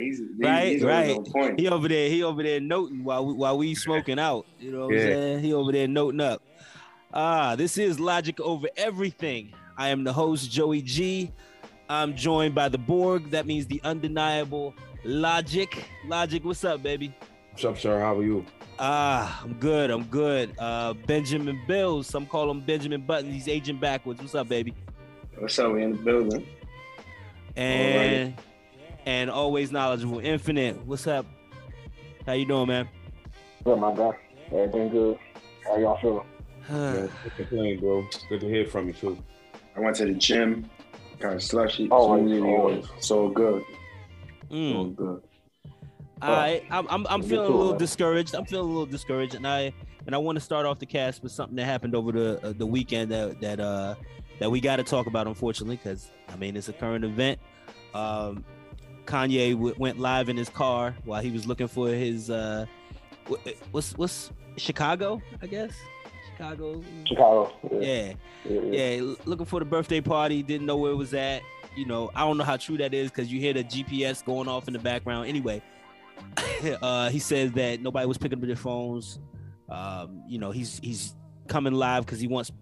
He's, he's, right, he's right. On. He over there, he over there noting while we, while we smoking out. You know what Yeah. I'm saying? He over there noting up. Ah, this is Logic Over Everything. I am the host, Joey G. I'm joined by the Borg. That means the undeniable Logic. Logic, what's up, baby? What's up, sir? How are you? Ah, I'm good. I'm good. Uh, Benjamin Bills. Some call him Benjamin Button. He's aging backwards. What's up, baby? What's up? We in the building. And and always knowledgeable, Infinite. What's up? How you doing, man? What's up, my guy? Everything good? How y'all feeling? Man, can't complain, bro. Good to hear from you too. I went to the gym. Kind of slushy. Always, smoothie, always. So good. So Mm. good. I I'm I'm, I'm Me feeling a little man. discouraged. I'm feeling a little discouraged, and I and I want to start off the cast with something that happened over the uh, the weekend that that uh that we got to talk about, unfortunately, because I mean it's a current event. Um, Kanye w- went live in his car while he was looking for his uh wh- what's what's Chicago, I guess Chicago. Chicago. Yeah. Yeah, yeah, yeah. yeah, looking for the birthday party. Didn't know where it was at. You know, I don't know how true that is because you hear the GPS going off in the background. Anyway, uh, he says that nobody was picking up their phones. Um, you know, he's he's coming live because he wants.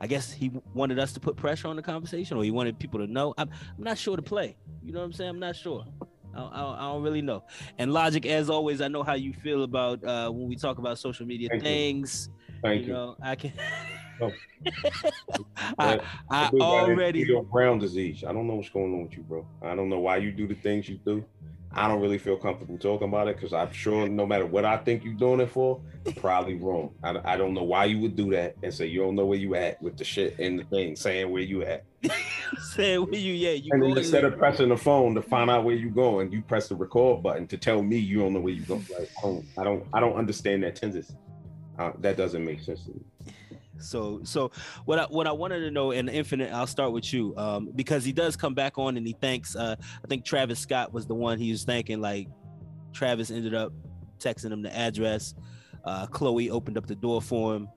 I guess he wanted us to put pressure on the conversation, or he wanted people to know. I'm, I'm not sure to play. You know what I'm saying? I'm not sure. I, I, I don't really know. And Logic, as always, I know how you feel about uh, when we talk about social media Thank you. things. Thank you. know, I can. Oh. I, Yeah, I already feel Brown disease. I don't know what's going on with you, bro. I don't know why you do the things you do. I don't really feel comfortable talking about it because I'm sure no matter what I think you're doing it for, you're probably wrong. I, I don't know why you would do that and say you don't know where you at with the shit and the thing, saying where you at. saying where you yeah you And then going instead of pressing the phone to find out where you going, you press the record button to tell me you don't know where you go. Like, I don't, I don't, I don't understand that tendency. Uh, that doesn't make sense to me. So so what I what I wanted to know in infinite I'll start with you um because he does come back on and he thanks uh I think Travis Scott was the one he was thanking like Travis ended up texting him the address uh Chloe opened up the door for him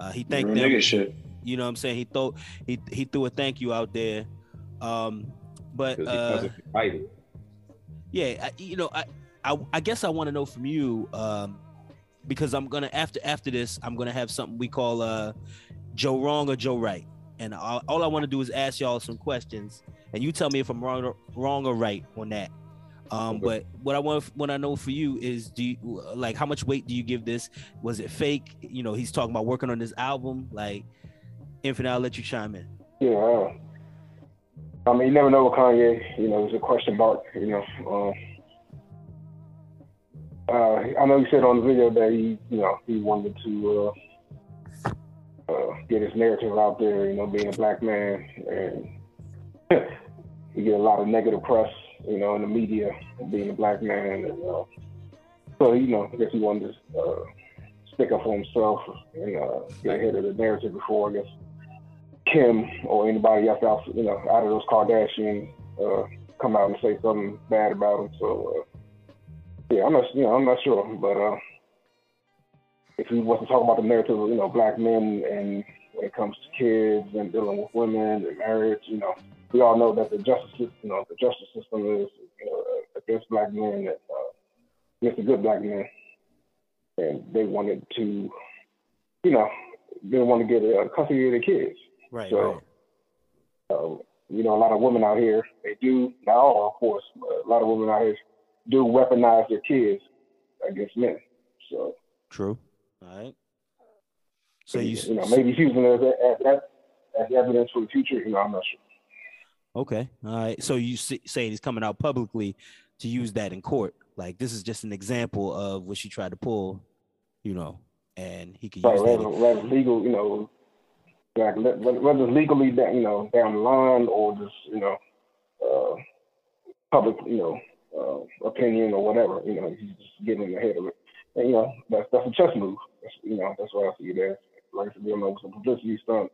uh he thanked Real them. nigga shit. you know what I'm saying? He thought he he threw a thank you out there um but uh yeah I, you know i i, I guess i want to know from you um because i'm gonna after after this i'm gonna have something we call uh joe wrong or joe right and all, all i want to do is ask y'all some questions and you tell me if i'm wrong or, wrong or right on that um Okay. but what i want what i know for you is do you like how much weight do you give this was it fake you know he's talking about working on this album like infinite i'll let you chime in Yeah, uh, I mean, you never know with Kanye. You know, it's a question mark. You know, um, uh, I know he said on the video that he, you know, he wanted to uh, uh, get his narrative out there. You know, being a black man, and he get a lot of negative press. You know, in the media, being a black man, and uh, so you know, I guess he wanted to uh, stick up for himself and uh, get ahead of the narrative before, I guess. Kim or anybody else out, you know, out of those Kardashians uh, come out and say something bad about him. So uh, yeah, I'm not, you know, I'm not sure, but uh, if he wants to talk about the narrative of you know black men and when it comes to kids and dealing with women and marriage, you know, we all know that the justice, system, you know, the justice system is you know against black men and uh, against the good black men, and they wanted to, you know, they want to get uh, custody of their kids. right So, um, you know, a lot of women out here, they do, not all, of course, but a lot of women out here do weaponize their kids against men. So, true all right so you, you know, maybe he's using it as, as, as evidence for the future. You know, I'm not sure. Okay. All right. So you s- saying he's coming out publicly to use that in court? Like this is just an example of what she tried to pull, you know, and he could Right, use whether, that. whether legal, you know, like whether whether legally, you know, down the line or just, you know, uh, public, you know, uh, opinion or whatever. You know, he's just getting ahead of it. And you know, that's that's a chess move. That's, you know, that's what I see it. Like I said, we don't know if it's a publicity stunt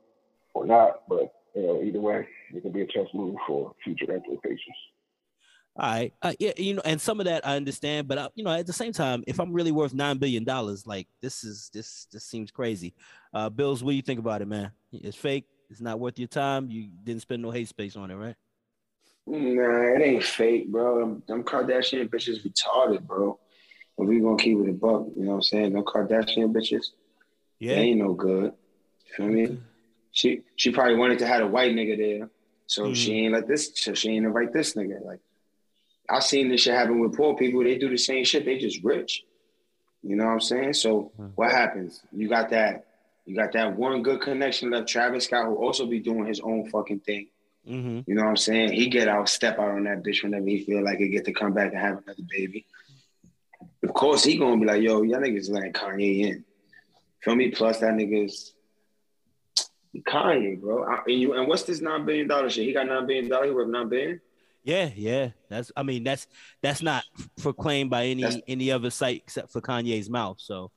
or not, but you know, either way, it can be a chess move for future implications. All right. Uh, yeah. You know, and some of that I understand, but I, you know, at the same time, if I'm really worth nine billion dollars, like this is this this seems crazy. Uh, Bills, what do you think about it, man? It's fake. It's not worth your time. You didn't spend no hate space on it, right? Nah, it ain't fake, bro. Them, them Kardashian bitches retarded, bro. If we gonna keep it a buck, you know what I'm saying? Them Kardashian bitches, Yeah. they ain't no good. You Feel me? She she probably wanted to have a white nigga there, so Mhm. she ain't like this. So she ain't invite this nigga. Like I seen this shit happen with poor people. They do the same shit. They just rich. You know what I'm saying? So Mhm. what happens? You got that. You got that one good connection left. Travis Scott, who also be doing his own fucking thing. Mm-hmm. You know what I'm saying? He get out, step out on that bitch whenever he feel like he get to come back and have another baby. Of course, he gonna be like, yo, y'all niggas letting Kanye in. Feel me? Plus that niggas Kanye, bro. I, and, you, and what's this nine billion dollar shit? He got nine billion dollars. He worth nine billion. Yeah, yeah. That's I mean that's that's not proclaimed by any That's- any other site except for Kanye's mouth. So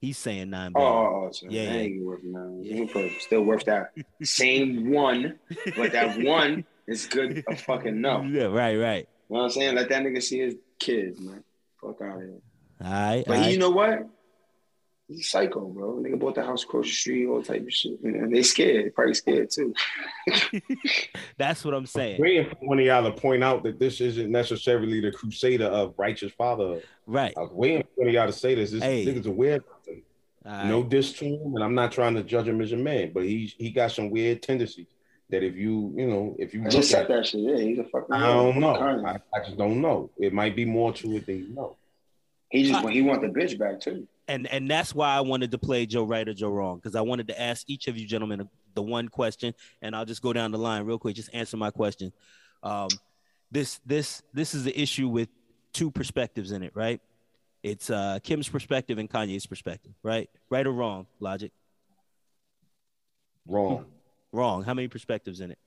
he's saying nine. Oh, billion. oh, so Yeah, that ain't worth nine. Yeah. Still worth that same one, but that one is good a fucking no. You Yeah, right, right. know what I'm saying? Let that nigga see his kids, man. Fuck out of here. All right. But all he, you know what? He's psycho, bro. Nigga bought the house across the street, all type of shit. You know, they scared. They probably scared too. That's what I'm saying. Waiting for one of y'all to point out that this isn't necessarily the crusader of righteous father. Right. I was waiting for one of y'all to say this. This Hey. nigga's a weird. All right. No diss to him, and I'm not trying to judge him as a man, but he's he got some weird tendencies that if you you know if you I just at, said that shit. Yeah, he's a fucking. I don't know. I, I just don't know. It might be more to it than you know. He just he want the bitch back too. And and that's why I wanted to play Joe Right or Joe Wrong because I wanted to ask each of you gentlemen the one question, and I'll just go down the line real quick. Just answer my question. Um, this this this is the issue with two perspectives in it, right? It's uh, Kim's perspective and Kanye's perspective, right? Right or wrong? Logic. Wrong. Wrong. How many perspectives in it?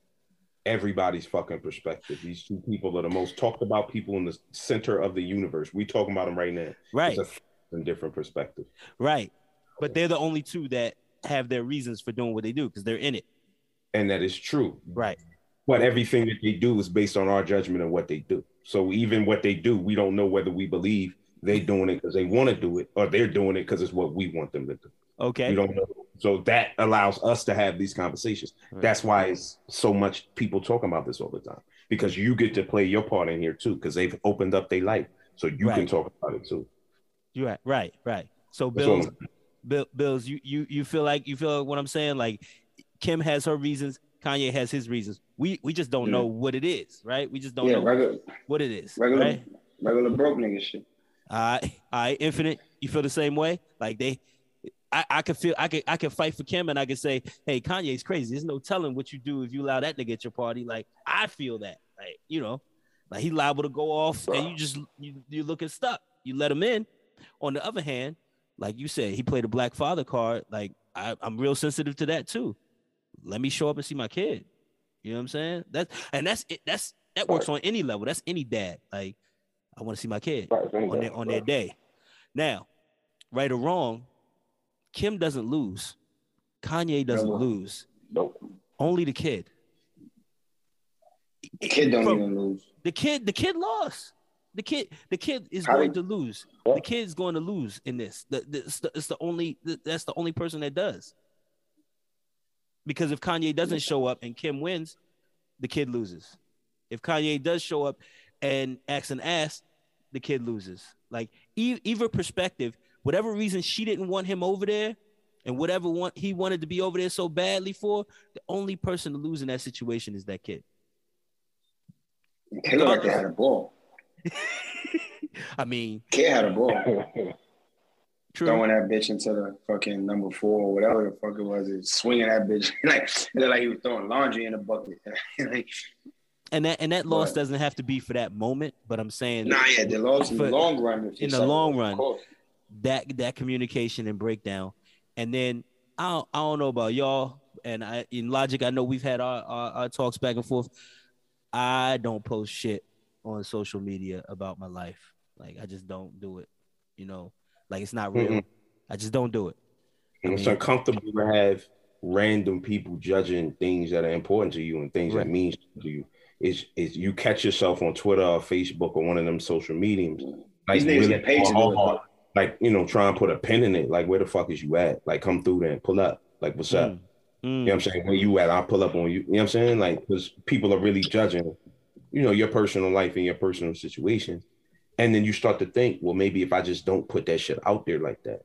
Everybody's fucking perspective. These two people are the most talked about people in the center of the universe. We talking about them right now. Right. It's a different perspective. Right. But they're the only two that have their reasons for doing what they do because they're in it. And that is true. Right. But everything that they do is based on our judgment of what they do. So even what they do, we don't know whether we believe they're doing it because they want to do it or they're doing it because it's what we want them to do. Okay. We don't know. So that allows us to have these conversations. Right. That's why it's so much people talking about this all the time because you get to play your part in here too because they've opened up their life, so you can talk about it too. You're right. Right. Right. So Bills, Bill, Bills, you you you feel like you feel like what I'm saying? Like Kim has her reasons, Kanye has his reasons. We we just don't Yeah. know what it is, right? We just don't yeah, know regular what it is, regular right? regular broke nigga shit. All right, all right, Infinite. You feel the same way? Like they, I, I could feel, I could, I could fight for Kim, and I could say, hey, Kanye's crazy. There's no telling what you do if you allow that nigga at your party. Like I feel that, like you know, like he liable to go off, and you just you you looking stuck. You let him in. On the other hand, like you said, he played a black father card. Like I, I'm real sensitive to that too. Let me show up and see my kid. You know what I'm saying? That's and that's it. That's that works on any level. That's any dad. Like I want to see my kid Right, on their on their day. Now, right or wrong, Kim doesn't lose. Kanye doesn't No. lose. Nope. Only the kid. The kid don't From- even lose. The kid, the kid lost. The kid, the kid is going to lose. Yeah. The kid's going to lose in this. The, the, it's, the, it's the only. That's the only person that does. Because if Kanye doesn't show up and Kim wins, the kid loses. If Kanye does show up and acts an ass, the kid loses. Like e- either perspective, whatever reason she didn't want him over there, and whatever he wanted to be over there so badly for, the only person to lose in that situation is that kid. Like had a ball. I mean, Kid had a ball. true. Throwing that bitch into the fucking number four or whatever the fuck it was, and swinging that bitch like like he was throwing laundry in a bucket. like, and that and that loss Right. doesn't have to be for that moment, but I'm saying nah, yeah, the loss in the long run. in the long run. that that communication and breakdown. And then I don't, I don't know about y'all, and I in logic, I know we've had our, our, our talks back and forth. I don't post shit on social media about my life. Like I just don't do it. You know, like it's not real. Mm-mm. I just don't do it. And I it's mean- uncomfortable to have random people judging things that are important to you and things Right. that mean to you. Is is you catch yourself on Twitter or Facebook or one of them social mediums, like These niggas get paid to do it, like you know, try and put a pin in it. Like where the fuck is you at? Like come through there and pull up. Like what's up? Mm. You know what I'm saying? Where you at? I'll pull up on you. You know what I'm saying? Like because people are really judging you know, your personal life and your personal situation. And then you start to think, well, maybe if I just don't put that shit out there like that.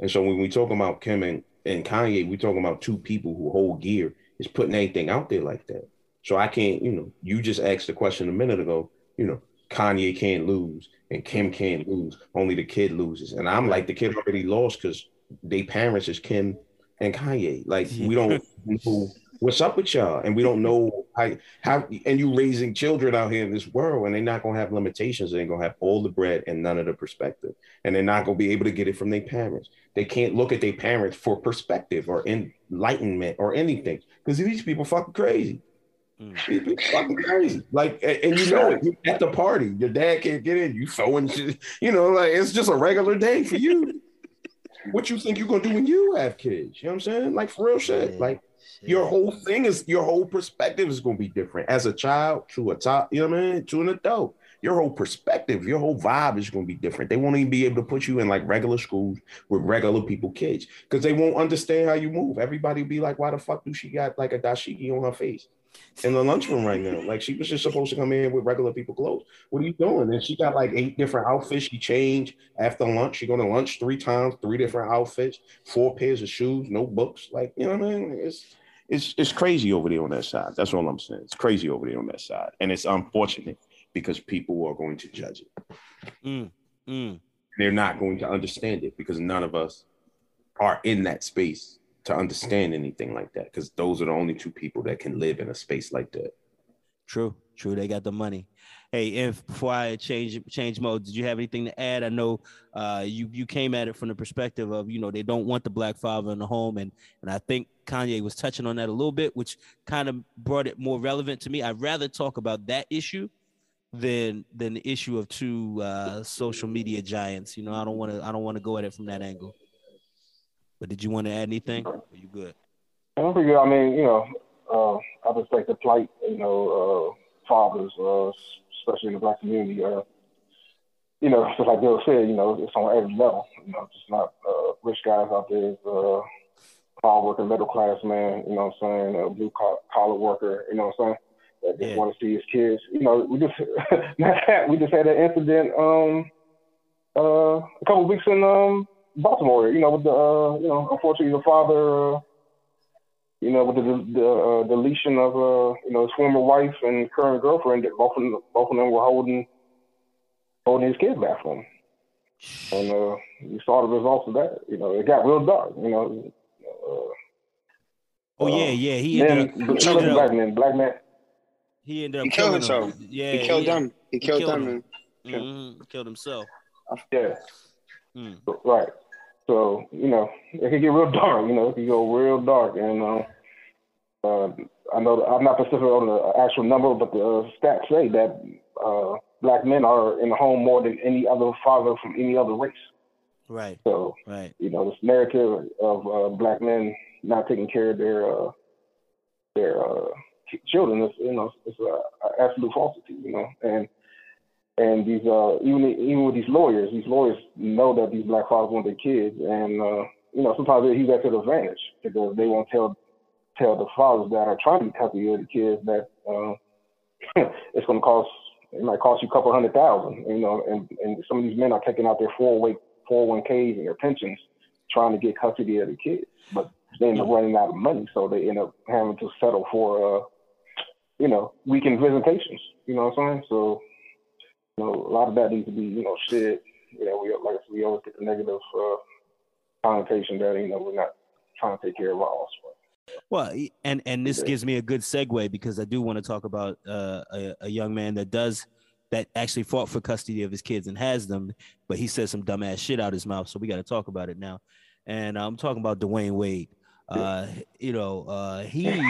And so when we talk about Kim and, and Kanye, we talking about two people who hold gear is putting anything out there like that. So I can't, you know, you just asked the question a minute ago, you know, Kanye can't lose and Kim can't lose. Only the kid loses. And I'm like, the kid already lost because they parents is Kim and Kanye. Like we don't know what's up with y'all, and we don't know how how and you raising children out here in this world, and they're not gonna have limitations. They're gonna have all the bread and none of the perspective, and they're not gonna be able to get it from their parents. They can't look at their parents for perspective or enlightenment or anything because these people fucking crazy. Mm. People fucking crazy. Like, and, and you know it. You at the party, your dad can't get in. You throwing shit. You know, like it's just a regular day for you what you think you're gonna do when you have kids. You know what I'm saying? Like for real shit. Like your whole thing is your whole perspective is gonna be different as a child to a top, you know what I mean, to an adult. Your whole perspective, your whole vibe is gonna be different. They won't even be able to put you in like regular schools with regular people kids because they won't understand how you move. Everybody will be like, why the fuck do she got like a dashiki on her face? in the lunchroom right now. Like she was just supposed to come in with regular people clothes. What are you doing? And she got like eight different outfits. She changed after lunch. She go to lunch three times, three different outfits, four pairs of shoes, no books. Like you know what I mean? It's it's it's crazy over there on that side. That's all I'm saying. It's crazy over there on that side, and it's unfortunate because people are going to judge it. Mm, mm. They're not going to understand it because none of us are in that space to understand anything like that because those are the only two people that can live in a space like that. True, true. They got the money. Hey, if before I change change mode, did you have anything to add? I know uh, you you came at it from the perspective of you know they don't want the black father in the home, and and I think Kanye was touching on that a little bit, which kind of brought it more relevant to me. I'd rather talk about that issue than than the issue of two uh, social media giants. You know, I don't want to I don't want to go at it from that angle. But did you want to add anything? Are you good? I'm pretty good. I mean, you know, uh, I respect the plight, you know, uh, fathers, uh, especially in the black community. Uh, you know, just like Bill said, you know, it's on every level. You know, just not uh, rich guys out there. Uh, hard working middle class man, you know what I'm saying, a blue collar worker, you know what I'm saying, that just yeah. want to see his kids. You know, we just we just had an incident um uh a couple of weeks in um Baltimore. You know, with the uh, you know, unfortunately, the father, uh, you know, with the the uh, deletion of uh, you know his former wife and current girlfriend, both of them, both of them were holding holding his kids back from him. And uh, you saw the results of that. You know, it got real dark. You know. Uh, oh yeah, yeah. He ended up, he ended black man, black man. He ended up he killed himself. Him. Yeah, he killed yeah. them. He, he killed, killed them. Mm-hmm. Killed himself. Yeah. Mm. Right. So you know, it could get real dark. You know, it could go real dark, and uh, uh, I know I'm not specific on the actual number, but the uh, stats say that uh, black men are in the home more than any other father from any other race. Right. So, right. You know, this narrative of uh, black men not taking care of their uh, their uh, children. Is, you know, it's an absolute falsity. You know, and and these uh even even with these lawyers, these lawyers know that these black fathers want their kids, and uh, you know sometimes they use that to their advantage because they won't tell tell the fathers that are trying to be happy with the kids that uh, it's going to cost it might cost you a couple hundred thousand, you know, and and some of these men are taking out their four oh four one ks and their pensions trying to get custody of the kids, but they end up running out of money, so they end up having to settle for uh, you know weekend visitations. You know what I'm saying? So you know, a lot of that needs to be, you know, said. You know, we like we always get the negative uh, connotation that you know we're not trying to take care of our offspring. Well, and and this gives me a good segue because I do want to talk about uh, a, a, young man that does that actually fought for custody of his kids and has them, but he says some dumbass shit out his mouth, so we got to talk about it now. And I'm talking about Dwyane Wade. Uh, you know, uh, he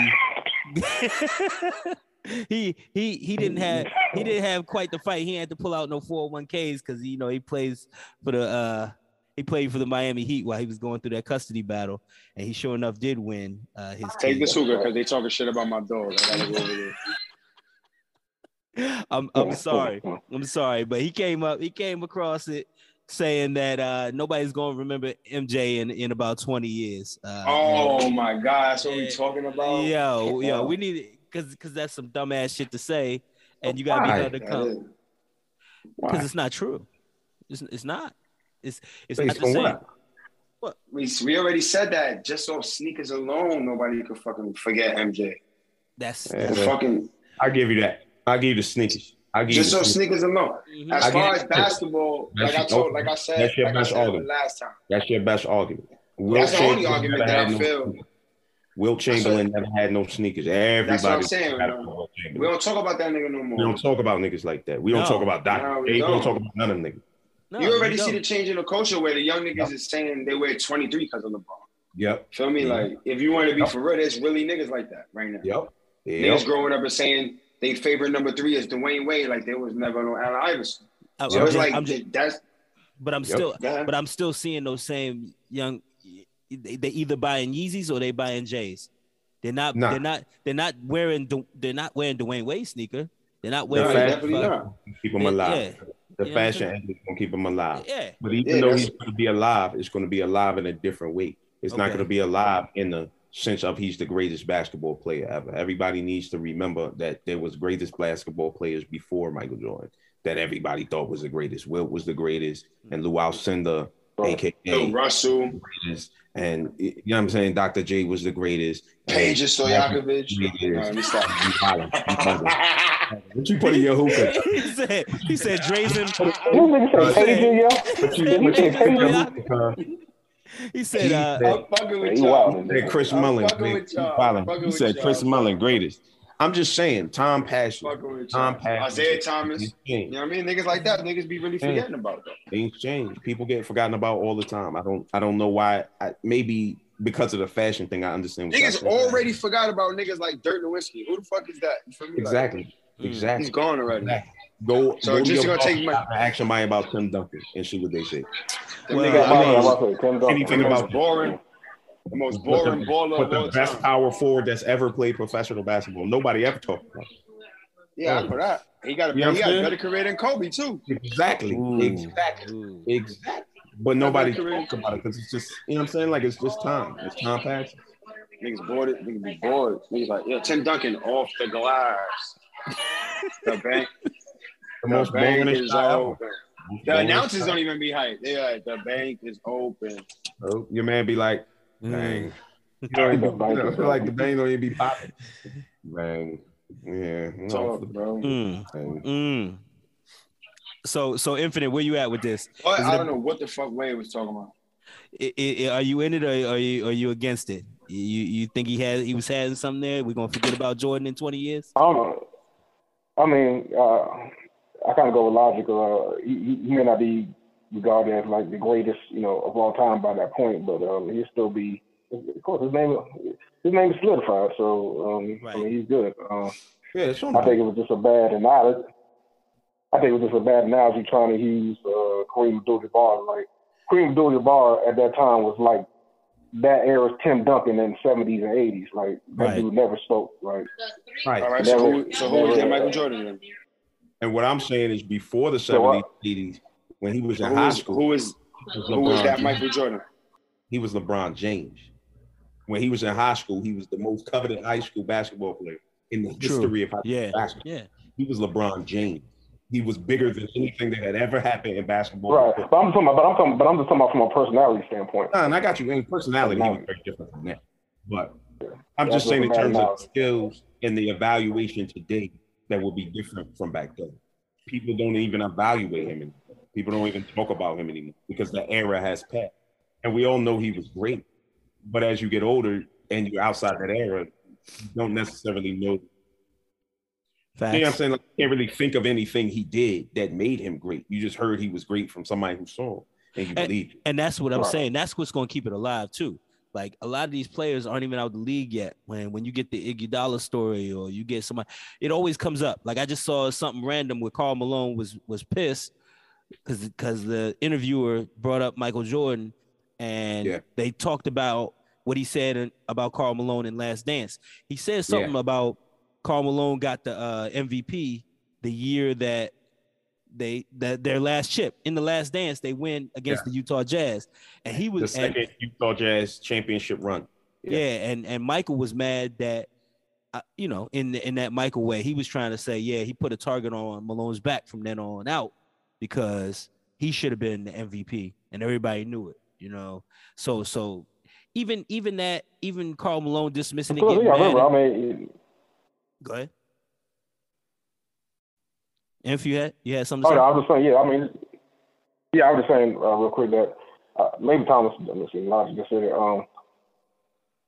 he he he didn't have he didn't have quite the fight. He had to pull out no 401ks because you know he plays for the uh he played for the Miami Heat while he was going through that custody battle, and he sure enough did win. Uh, his take the sugar because they talking shit about my dog. I gotta go over there. I'm I'm sorry. I'm sorry, but he came up. He came across it saying that uh, nobody's gonna remember MJ in, in about 20 years. Uh, oh and, my God, that's what we're talking about. Yo, yo, we need because because that's some dumbass shit to say. and you gotta be Why? held That is. accountable because it's not true. It's, it's not. It's it's Based not the same. what? We, we already said that just off sneakers alone, nobody could fucking forget MJ. That's, Yeah. That's fucking I give you that. I give you the sneakers. I give just you off sneakers. sneakers alone. Mhm. As I far as basketball, That's like I told, like I said, that's your like I best said argument. last time. That's your best argument. Will That's the only Chamberlain argument never that I had no feel. sneakers. Wilt Chamberlain never had no sneakers. Everybody. what I'm saying, had We don't talk about that nigga no more. We don't talk about niggas like that. We don't No. talk about No, we We don't don't. talk about none of them niggas. No, you already see the change in the culture where the young niggas is saying they wear 23 because of LeBron. Yep. Feel me? Mhm. Like, if you want to be Yep. for real, there's really niggas like that right now. Yep. Niggas Yep. growing up and saying they favorite number three is Dwyane Wade, like there was never no Allen Iverson. I- So I'm it's just- like I'm just- that's but I'm Yep. still but I'm still seeing those same young. They, they either buying Yeezys or they buying J's. They're not. Nah. They're not. They're not wearing. They're not wearing Dwyane Wade sneaker. They're not No, wearing. fact- definitely fuck- not. Keep them alive. yeah. The You know what I'm fashion saying? angle is gonna keep them alive. Yeah. But even Yeah, though he's going to be alive, it's going to be alive in a different way. It's not going to be alive in the sense of he's the greatest basketball player ever. Everybody needs to remember that there was greatest basketball players before Michael Jordan that everybody thought was the greatest. Wilt was the greatest, and Lew Alcindor, Right. aka Bill Russell, greatest, and you know what I'm saying. Dr. J was the greatest. Peja Stojakovic. Let me stop. You hollering. You hollering. What you put in your hookah? he said. He said Drazen. This nigga say Peja, yo. What you, what you put in your hookah? He said. Uh, I'm fucking with y'all. wildin'. said Chris I'm Mullin. fucking great. with y'all. Mullin. Fucking He said. Chris Mullin greatest. I'm just saying, Tom Passion, Tom. Passion, Isaiah Thomas. You know what I mean? Niggas like that, niggas be really forgetting about them. Things change. People get forgotten about all the time. I don't. I don't know why. I, maybe because of the fashion thing. I understand. Niggas already forgot about niggas like Dirk Nowitzki. Who the fuck is that? Me? Like, Exactly. Mm. Exactly. he's gone already. Exactly. Go. So go just gonna take my- ask somebody about Tim Duncan and see what they say. Them Well, niggas I mean- the I'm most- about to say Tim Duncan. Anything about boring, the most Put boring the, baller put of the all best time. power forward that's ever played professional basketball. Nobody ever talked about. Yeah, I know that. He got a, You know he got a better career than Kobe too. Exactly. Ooh. Exactly. Ooh. Exactly. But nobody career. talks about it because it's just, you know what I'm saying? Like it's just time. It's time passing. Niggas bored. It. Niggas be bored. Niggas like, yo, Tim Duncan off the glass. the bank, The the most bank boringest is shot ever. open. Most The boringest announcers don't even be hyped. They're like, the bank is open. Oh, your man be like, Mm. dang. You don't even, you know, like the open. bank don't even be popping. Bang. Yeah. Talk, bro. Mm. Mm. So so infinite, where you at with this? But I don't know what the fuck Wayne was talking about. I- I- are you in it or are you are you against it? You you think he had he was having something there? We're gonna forget about Jordan in 20 years? I don't know. I mean, uh, I kind of go with logic. Uh, he, he he may not be regarded as like the greatest, you know, of all time by that point, but um, he'll still be. Of course, his name his name is solidified, so um, I mean, he's good. Um, Yeah, it's on I think it was just a bad analogy. I think it was just a bad analogy trying to use uh, Kareem Abdul-Jabbar. Like Kareem Abdul-Jabbar at that time was like that era's Tim Duncan in the '70s and '80s. Like that Right. dude never spoke. Like Right. All right, so Never- who, so who was that Michael Jordan then? And what I'm saying is before the So uh, 70s, 80s, when he was in who high was, school, who was he who was that Michael Jordan? He was LeBron James. When he was in high school, he was the most coveted high school basketball player in the True. history of high school Yeah. basketball. Yeah. He was LeBron James. He was bigger than anything that had ever happened in basketball. right, before. but I'm talking about, but I'm talking, but I'm just talking about from a personality standpoint. Nah, and I got you. In personality, he was very different from that. But I'm Yeah, just saying, in terms of skills and the evaluation today, that will be different from back then. People don't even evaluate him anymore. People don't even talk about him anymore because the era has passed. And we all know he was great. But as you get older and you're outside that era, you don't necessarily know. Facts. You know what I'm saying? Like, you can't really think of anything he did that made him great. You just heard he was great from somebody who saw and you And- believed. And that's what I'm saying. That's what's gonna keep it alive too. Like a lot of these players aren't even out of the league yet. When when you get the Iguodala story or you get somebody, it always comes up. Like I just saw something random where Karl Malone was was pissed because because the interviewer brought up Michael Jordan and Yeah. they talked about what he said in- about Karl Malone in Last Dance. He said something about Karl Malone got the uh, MVP the year that they that their last chip in the last dance they win against the Utah Jazz, and he The was and, second Utah Jazz championship run. yeah. and and Michael was mad that uh, you know, in in that Michael way, he was trying to say, yeah, he put a target on Malone's back from then on out because he should have been the MVP, and everybody knew it. You know, so so even even that even Karl Malone dismissing it. Because, getting yeah, I remember. at- I mean, Go ahead. And if you had you had something to oh say? no, I was just saying. Yeah, I mean, yeah, I was just saying uh, real quick that uh, maybe Thomas, let's see, Lodge just said it. Um,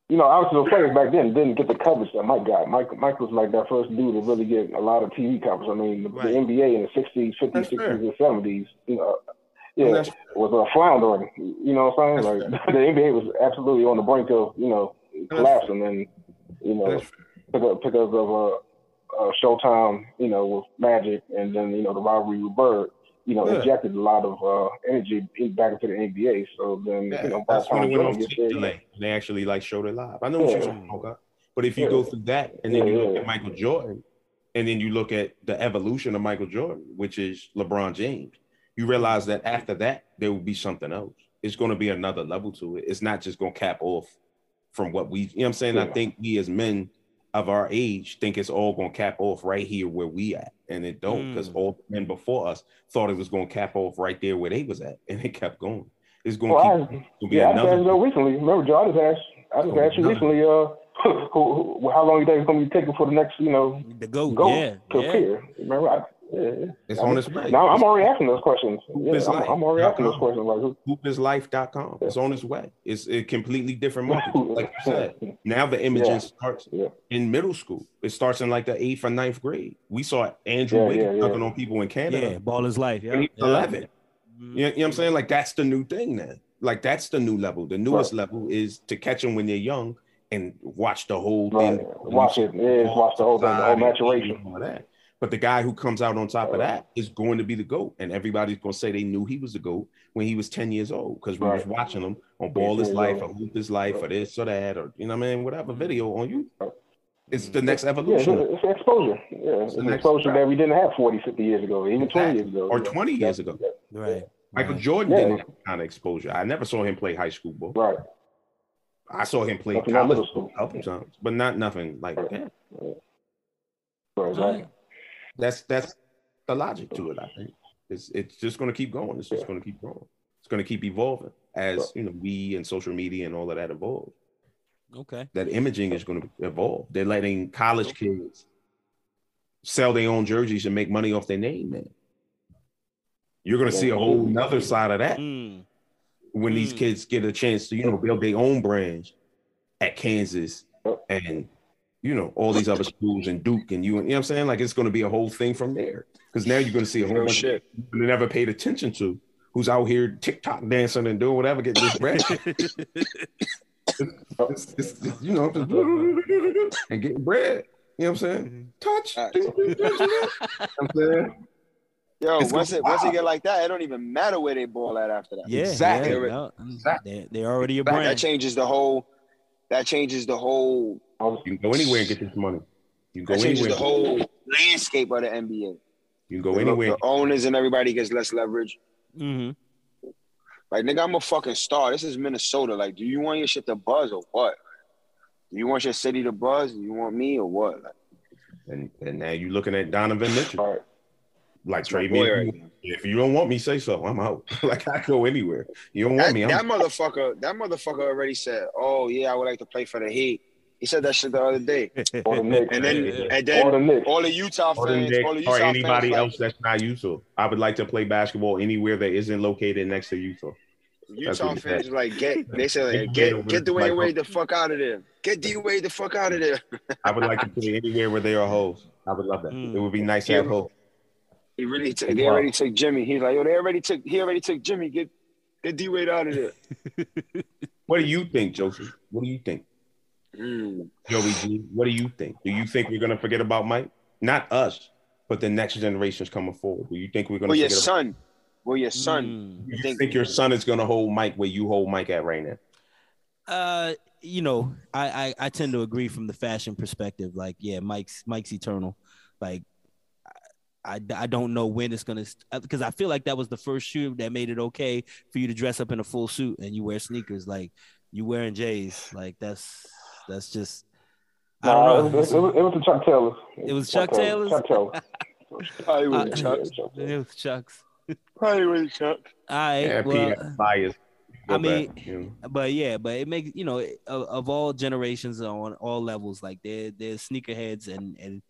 you know, obviously the players back then didn't get the coverage that Mike got. Mike, Mike was like that first dude to really get a lot of TV coverage. I mean, the, Right. the NBA in the '60s, '50s, That's fair. '60s, and '70s, you know, yeah, That's- was uh, floundering. You know what I'm saying? That's Like the NBA was absolutely on the brink of, you know, collapsing, and you know, That's- because, because of uh, uh, Showtime, you know, with Magic, and then you know the rivalry with Bird, you know, Yeah. injected a lot of uh, energy back into the NBA. So then, Yeah, you know, by the that's when time it went Jordan off gets there, delay. They actually like showed it live. I know what you're Yeah. talking about. But if you Yeah. go through that and then Yeah, you look yeah. at Michael Jordan, and then you look at the evolution of Michael Jordan, which is LeBron James, you realize that after that there will be something else. It's going to be another level to it. It's not just going to cap off from what we. You know what I'm saying? I think we as men of our age think it's all going to cap off right here where we at, and it don't because Mm. all the men before us thought it was going to cap off right there where they was at, and it kept going. It's going to Well, keep. I- it's gonna be yeah, I just another- asked you recently. Remember, Joe? I just asked. I just Oh, asked you no. recently. Uh, who, who, how long you think it's going to be taking for the next, you know, the goat, goal yeah, to yeah. appear? Remember, I, yeah, yeah. It's I on mean, its way. Now I'm already asking those questions. Yeah, I'm, I'm already asking those questions. Like, who, hoopislife.com. It's on its way. It's a completely different market. Like you said, now the imaging Yeah. starts Yeah. in middle school. It starts in like the eighth or ninth grade. We saw Andrew Yeah, Wiggins yeah, yeah. dunking on people in Canada. Yeah, ball is life. Yeah, when he was yeah. 11. Mhm. You know, you know what I'm saying? Like that's the new thing now. Like that's the new level. The newest level is to catch them when they're young and watch the whole Right. thing. Watch it. Yeah, watch the whole thing, the whole maturation. and all that. But the guy who comes out on top of that is going to be the GOAT. And everybody's going to say they knew he was the GOAT when he was 10 years old because we was watching him on Ball His Life or. Hoop His Life or this or that or, you know what I mean? Whatever mm-hmm. video on you. It's the next Yeah, it's, evolution. it's exposure. Yeah, it's the exposure step. that we didn't have 40, 50 years ago, even 20 years ago. Or Yeah. 20 years ago. Right. Michael right. Jordan Yeah. didn't have that kind of exposure. I never saw him play high school ball. Right. I saw him play Nothing college a couple times, but not nothing like Right. that. Right. Exactly. That's that's the logic to it. I think it's it's just going to keep going. It's just going to keep growing. It's going to keep evolving as you know we and social media and all of that evolve. Okay. That imaging is going to evolve. They're letting college kids sell their own jerseys and make money off their name, man. You're going to see a whole nother side of that Mm. when these Mm. kids get a chance to, you know, build their own brands at Kansas and you know all these other schools and Duke and you, and you know what I'm saying? Like it's going to be a whole thing from there because now you're going to see a whole Real bunch shit. of people never paid attention to who's out here TikTok dancing and doing whatever, getting this bread. It's- it's- it's, you know, and getting bread. You know what I'm saying? Mm-hmm. Touch. Facts. you know I'm saying? Yo, It's once gonna- it once it get like that, it don't even matter where they ball at after that. Yeah. Exactly. Yeah, no, Exactly. They're, they're already a brand. that changes the whole. That changes the whole. You can go anywhere and get this money. You can go changes anywhere. the whole landscape of the NBA. You can go The- anywhere. The owners and everybody gets less leverage. hmm Like nigga, I'm a fucking star. This is Minnesota. Like, do you want your shit to buzz or what? Do you want your city to buzz? Do you want me or what? Like, And and now you're looking at Donovan Mitchell. All right. Like my trade me. if right you- If you don't want me, say so. I'm out. like I go anywhere. You don't want me. I'm that motherfucker. That motherfucker already said, "Oh yeah, I would like to play for the Heat." He said that shit the other day. Or the Knicks. And then Yeah. and Or the then Knicks. all the Utah or, the fans, Knicks all the or anybody fans, else that's not Utah. I would like to play basketball anywhere that isn't located next to Utah. That's Utah fans said. like get. They said like, Get get over get. Dwayne Like, Wade the fuck out of there. Get D Wade the fuck out of there. I would like to play anywhere where there are hoes. I would love that. Mm. It would be nice to have Yeah. hoes. He really took. They already took Jimmy. He's like, yo, they already took. He already took Jimmy. Get get D Wade out of there. What do you think, Joseph? What do you think? Mm. Joey G, what do you think? Do you think we're gonna forget about Mike? Not us, but the next generations coming forward. Do you think we're gonna Well, your forget son. Well, your son. Mm. about think- you think your son is gonna hold Mike where you hold Mike at right now? Uh, you know, I, I I tend to agree from the fashion perspective. Like, yeah, Mike's Mike's eternal. Like, I, I don't know when it's gonna because I feel like that was the first shoe that made it okay for you to dress up in a full suit and you wear sneakers. Like, you wearing J's. Like, that's that's just I don't know. It was, it, was, it was the Chuck Taylor. It was Chuck Taylor's? Chuck Taylor. Probably Uh, with Chuck. Chuck It was Chuck's. Probably with Chuck. All right. Yeah, well, P bias. I mean, back, you know. but yeah, but it makes you know of, of all generations on all levels, like they're they're sneakerheads and and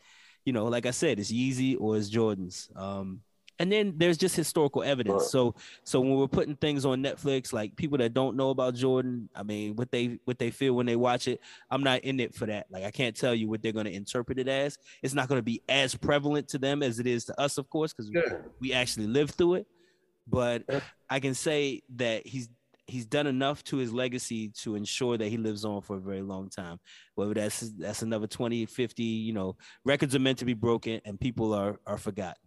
you know, like I said, it's Yeezy or it's Jordans. Um, and then there's just historical evidence. Right. So so when we're putting things on Netflix, like people that don't know about Jordan, I mean, what they what they feel when they watch it, I'm not in it for that. Like I can't tell you what they're going to interpret it as. It's not going to be as prevalent to them as it is to us, of course, because Yeah. we actually lived through it. But. I can say that he's he's done enough to his legacy to ensure that he lives on for a very long time. Whether that's that's another 20, 50, you know, records are meant to be broken and people are are forgotten.